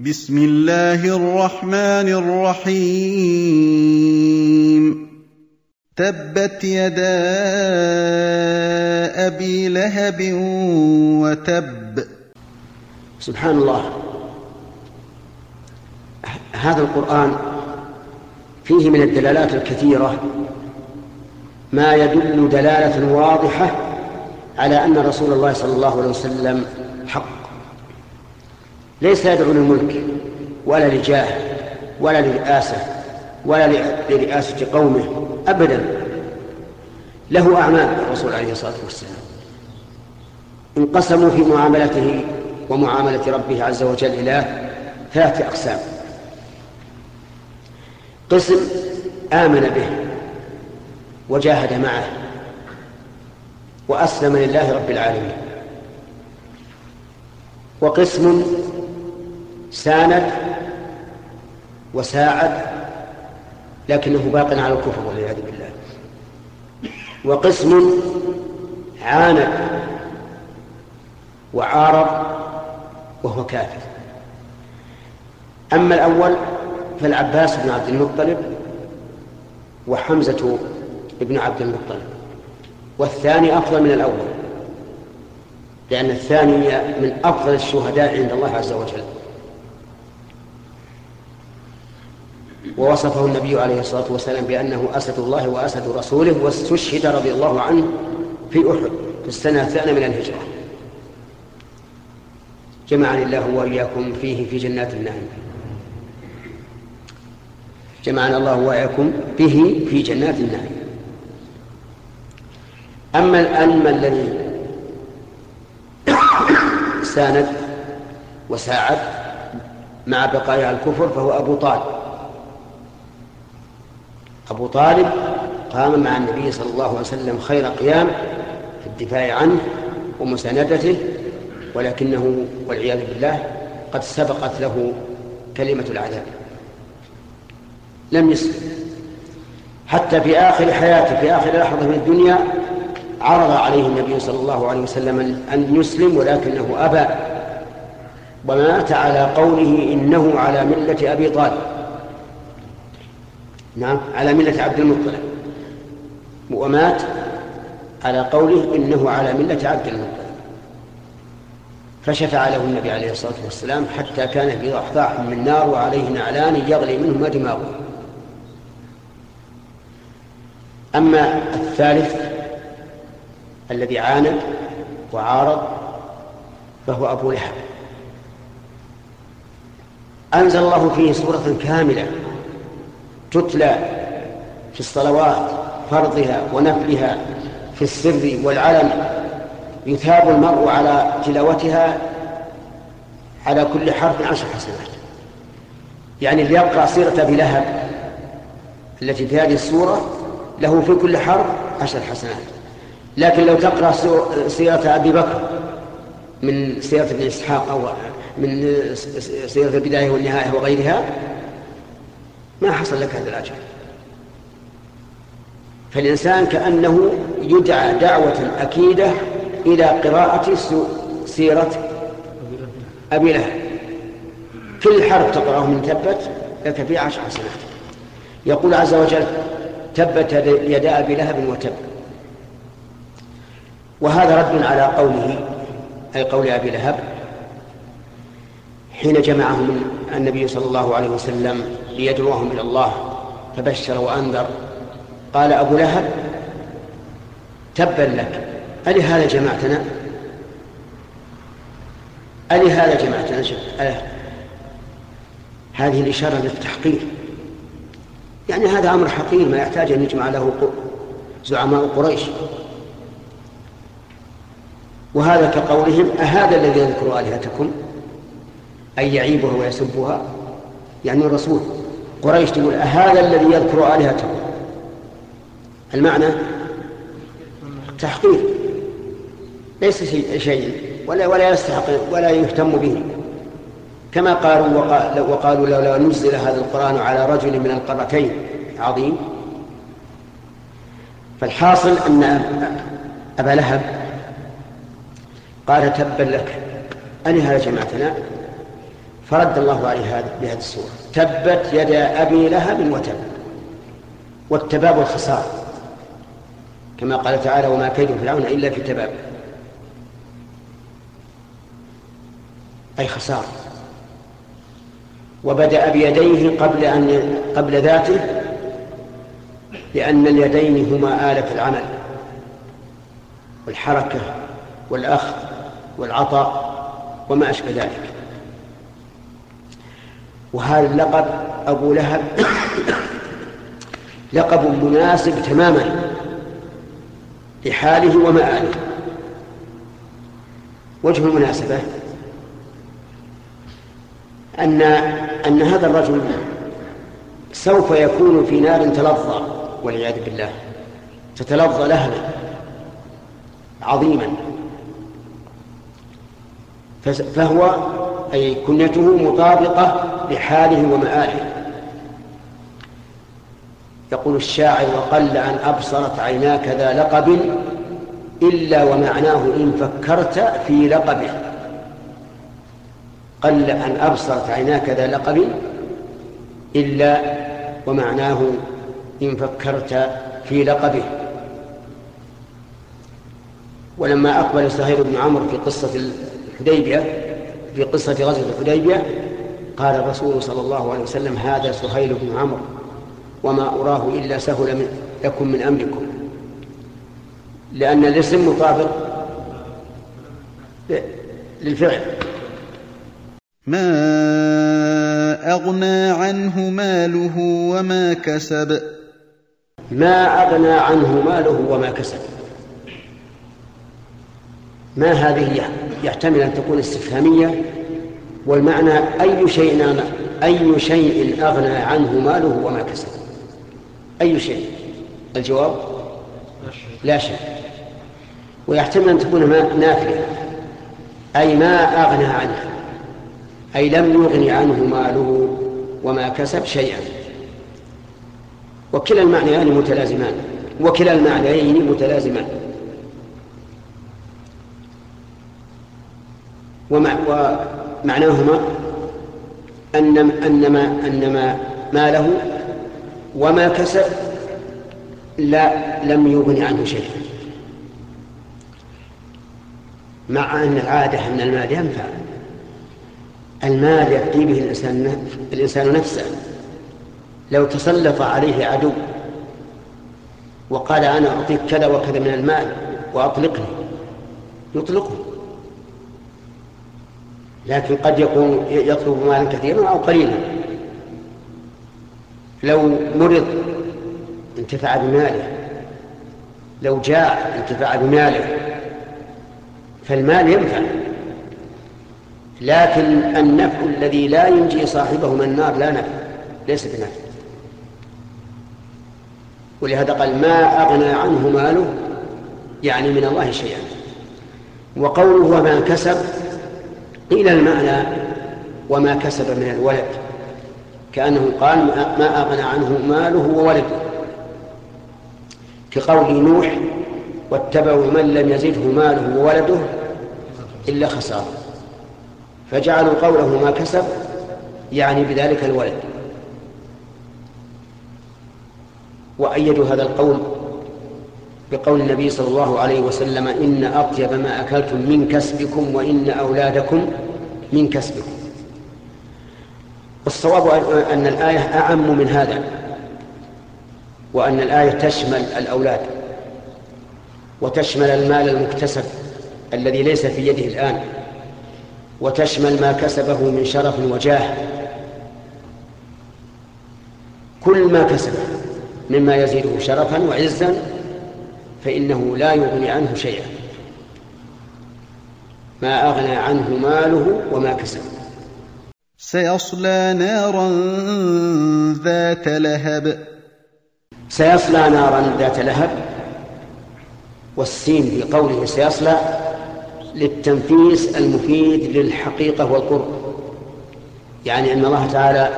بسم الله الرحمن الرحيم. تبت يدا أبي لهب وتب. سبحان الله. هذا القرآن فيه من الدلالات الكثيرة ما يدل دلالة واضحة على أن رسول الله صلى الله عليه وسلم حق. ليس يدعو للملك ولا لجاه ولا لرئاسة ولا لرئاسة قومه أبدا. له أعمال الرسول عليه الصلاة والسلام. انقسموا في معاملته ومعاملة ربه عز وجل إلى ثلاثة أقسام. قسم آمن به وجاهد معه وأسلم لله رب العالمين. وقسم ساند وساعد لكنه باق على الكفر والعياذ بالله. وقسم عاند وعارض وهو كافر. أما الأول فالعباس بن عبد المطلب وحمزة بن عبد المطلب والثاني أفضل من الأول لأن الثاني من أفضل الشهداء عند الله عز وجل. ووصفه النبي عليه الصلاة والسلام بأنه أسد الله وأسد رسوله واستشهد رضي الله عنه في أحد في السنة الثانية من الهجرة. جمعني الله وإياكم فيه في جنات النعيم. جمعنا الله وإياكم به في جنات النعيم. أما الأنمى الذي ساند وساعد مع بقايا الكفر فهو أبو طالب. أبو طالب قام مع النبي صلى الله عليه وسلم خير قيام في الدفاع عنه ومساندته ولكنه والعياذ بالله قد سبقت له كلمة العذاب. لم يسلم. حتى في آخر حياته في آخر لحظة من الدنيا عرض عليه النبي صلى الله عليه وسلم أن يسلم ولكنه أبى. ومات على قوله إنه على ملة أبي طالب. نعم على ملة عبد المطلب. ومات على قوله إنه على ملة عبد المطلب. فشفع له النبي عليه الصلاة والسلام حتى كان في ضحضاح من نار وعليه نعلان يغلي منهما دماغه. أما الثالث الذي عاند وعارض فهو أبو لهب. أنزل الله فيه سورة كاملة تتلى في الصلوات فرضها ونفلها في السر والعلن يثاب المرء على تلاوتها على كل حرف عشر حسنات. يعني اللي يقرأ سيرة أبي لهب التي في هذه السورة له في كل حرف عشر حسنات. لكن لو تقرأ سيرة أبي بكر من سيرة ابن إسحاق أو من سيرة البداية والنهاية وغيرها ما حصل لك هذا الأجر. فالإنسان كأنه يدعى دعوة أكيدة إلى قراءة سيرة أبي لهب. كل حرف تقرأه من تبت لك فيه عشر حسنات يقول عز وجل تبت يدا أبي لهب وتب. وهذا رد على قوله أي قول أبي لهب حين جمعهم النبي صلى الله عليه وسلم ليدعوهم إلى الله فبشر وأنذر. قال أبو لهب تبا لك ألهذا جمعتنا ألهذا جمعتنا أه. هذه الإشارة للتحقير. يعني هذا أمر حقير ما يحتاج أن يجمع له زعماء قريش. وهذا كقولهم أهذا الذي يذكر آلهتكم؟ أي يعيبها ويسبها؟ يعني الرسول. قريش تقول أهذا الذي يذكر آلهته المعنى تحقير ليس شيء ولا ولا يستحق ولا يهتم به. كما قالوا وقالوا لولا نزل هذا القرآن على رجل من القرتين. عظيم. فالحاصل أن أبا لهب قال تبا لك. ألهذا جمعتنا فرد الله عليه هذا بهذه السورة تبت يدا أبي لهب وتب. والتباب الخسار كما قال تعالى وما كيد فرعون إلا في تباب أي خسار وبدأ بيديه قبل أن قبل ذاته لأن اليدين هما آلة العمل. والحركة والأخذ والعطاء وما أشبه ذلك. وهذا اللقب أبو لهب لقب مناسب تماما لحاله ومآله. وجه المناسبة أن أن هذا الرجل سوف يكون في نار تلظى والعياذ بالله تتلظى لهبا عظيما. فهو أي كنيته مطابقة لحاله ومآله. يقول الشاعر وقل أن أبصرت عيناك ذا لقب إلا ومعناه إن فكرت في لقبه. قل أن أبصرت عيناك ذا لقب إلا ومعناه إن فكرت في لقبه. ولما أقبل سهيل بن عمرو في قصة الحديبية في قصة غزوة الحديبية قال الرسول صلى الله عليه وسلم هذا سهيل بن عمرو وما أراه إلا سهل من لكم من أمركم. لأن الاسم مطابق للفعل. ما أغنى عنه ماله وما كسب. ما أغنى عنه ماله وما كسب. ما هذه يحتمل أن تكون استفهامية والمعنى أي شيء أي شيء أغنى عنه ماله وما كسب. أي شيء. الجواب؟ لا شيء. ويحتمل أن تكون نافية أي ما أغنى عنه أي لم يغن عنه ماله وما كسب شيئا. وكلا المعنيان متلازمان وكلا المعنيين متلازمان. ومعناهما أن أن ما أن ما ماله وما كسب لا لم يغن عنه شيئا. مع أن العادة أن المال ينفع. المال يأتي به الإنسان الإنسان نفسه. لو تسلط عليه عدو وقال أنا أعطيك كذا وكذا من المال وأطلقني يطلقه. لكن قد يكون يطلب مالا كثيرا أو قليلا. لو مرض انتفع بماله لو جاع انتفع بماله فالمال ينفع. لكن النفع الذي لا ينجي صاحبه من النار لا نفع ليس بنفع. ولهذا قال ما أغنى عنه ماله يعني من الله شيئا. وقوله وما كسب قيل المعنى وما كسب من الولد. كأنه قال ما أغنى عنه ماله وولده. كقول نوح واتبعوا من لم يزده ماله وولده إلا خسارة. فجعلوا قوله ما كسب يعني بذلك الولد. وأيدوا هذا القول بقول النبي صلى الله عليه وسلم إن أطيب ما أكلتم من كسبكم وإن أولادكم من كسبكم. والصواب أن الآية أعم من هذا وأن الآية تشمل الأولاد وتشمل المال المكتسب الذي ليس في يده الآن وتشمل ما كسبه من شرف وجاه. كل ما كسب مما يزيده شرفا وعزا فإنه لا يغني عنه شيئا. ما أغنى عنه ماله وما كسب. سيصلى نارا ذات لهب. سيصلى نارا ذات لهب. والسين في قوله سيصلى للتنفيس المفيد للحقيقة والقرب. يعني أن الله تعالى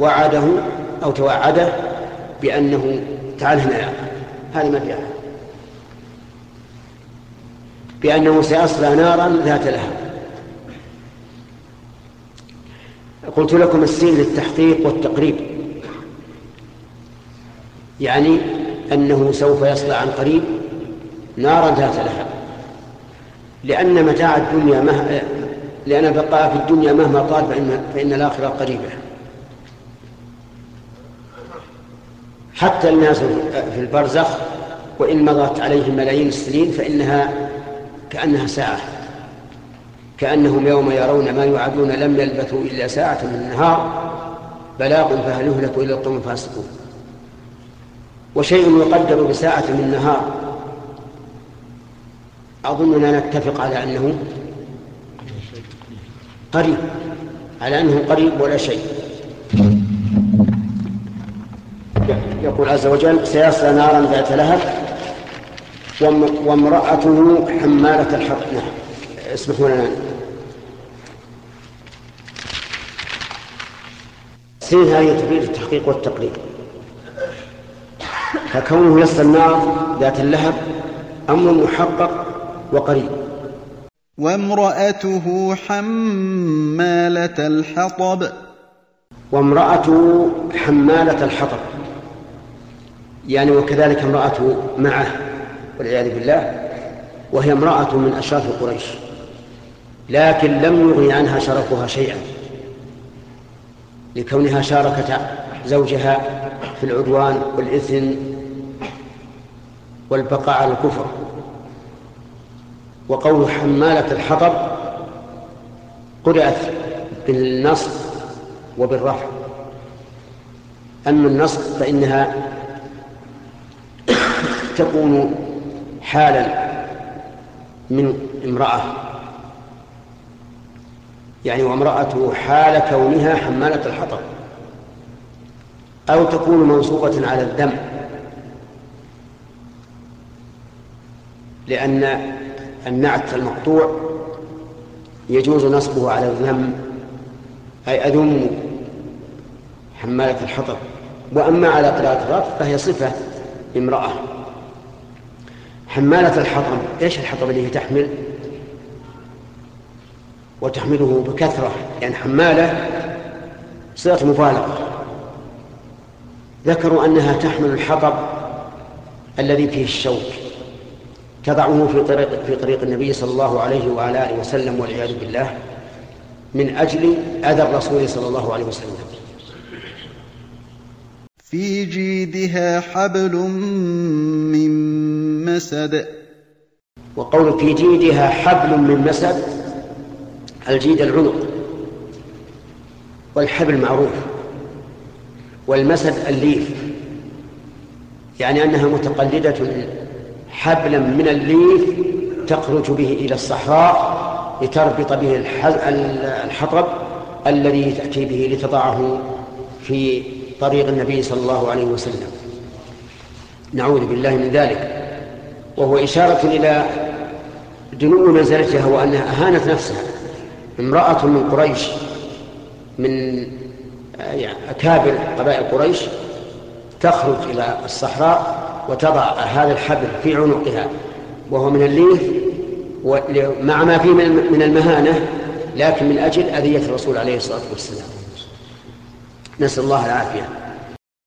وعده أو توعده بأنه تعال هنا. هذه ما فيها. بأنه سيصلى نارا ذات لهب. قلت لكم السين للتحقيق والتقريب. يعني أنه سوف يصل عن قريب نارا ذات لهب. لأن متاع الدنيا مه... لأن البقاء في الدنيا مهما طال فإن, فإن الآخرة قريبة. حتى الناس في البرزخ وإن مضت عليهم ملايين السنين فإنها كأنها ساعة. كأنهم يوم يرون ما يوعدون لم يلبثوا إلا ساعة من النهار. بلاغ فهل يهلك إلا القوم الفاسقون. وشيء يقدر بساعة من النهار. أظننا نتفق على أنه قريب على أنه قريب ولا شيء. يقول عز وجل سيصلى نارا ذات لهب وامرأته حمالة الحطب نعم اسمحوا لنا سين هذه تفيد التحقيق والتقريب فكونه يصل النار ذات اللهب أمر محقق وقريب. وامرأته حمالة الحطب. وامرأته حمالة الحطب. يعني وكذلك امرأته معه. والعياذ بالله وهي امرأة من أشراف قريش لكن لم يغني عنها شرفها شيئا لكونها شاركت زوجها في العدوان والإثم والبقاء على الكفر. وقول حمالة الحطب قرأت بالنصب وبالرفع. أما النصب فإنها تكون حالا من امرأة. يعني وامرأته حال كونها حمالة الحطب. أو تكون منصوبة على الذم لأن النعت المقطوع يجوز نصبه على الذم. أي أذم حمالة الحطب. وأما على قراءة الرفع فهي صفة امرأة حمالة الحطب. إيش الحطب اللي هي تحمل؟ وتحمله بكثرة. يعني حمالة صيغة مبالغة ذكروا أنها تحمل الحطب الذي فيه الشوك. تضعه في طريق في طريق النبي صلى الله عليه وعلى اله وسلم والعياذ بالله من أجل أذى الرسول صلى الله عليه وسلم. في جيدها حبل من مسد. وقول في جيدها حبل من مسد الجيد العنق والحبل معروف والمسد الليف. يعني أنها متقلدة حبلا من الليف تخرج به إلى الصحراء لتربط به الحطب الذي تأتي به لتضعه في طريق النبي صلى الله عليه وسلم. نعوذ بالله من ذلك. وهو إشارة إلى دنو منزلتها وأنها أهانت نفسها. امرأة من قريش من أكابر قبائل قريش تخرج إلى الصحراء وتضع هذا الحبل في عنقها. وهو من الليف مع ما فيه من المهانة لكن من أجل أذية الرسول عليه الصلاة والسلام. نسأل الله العافية.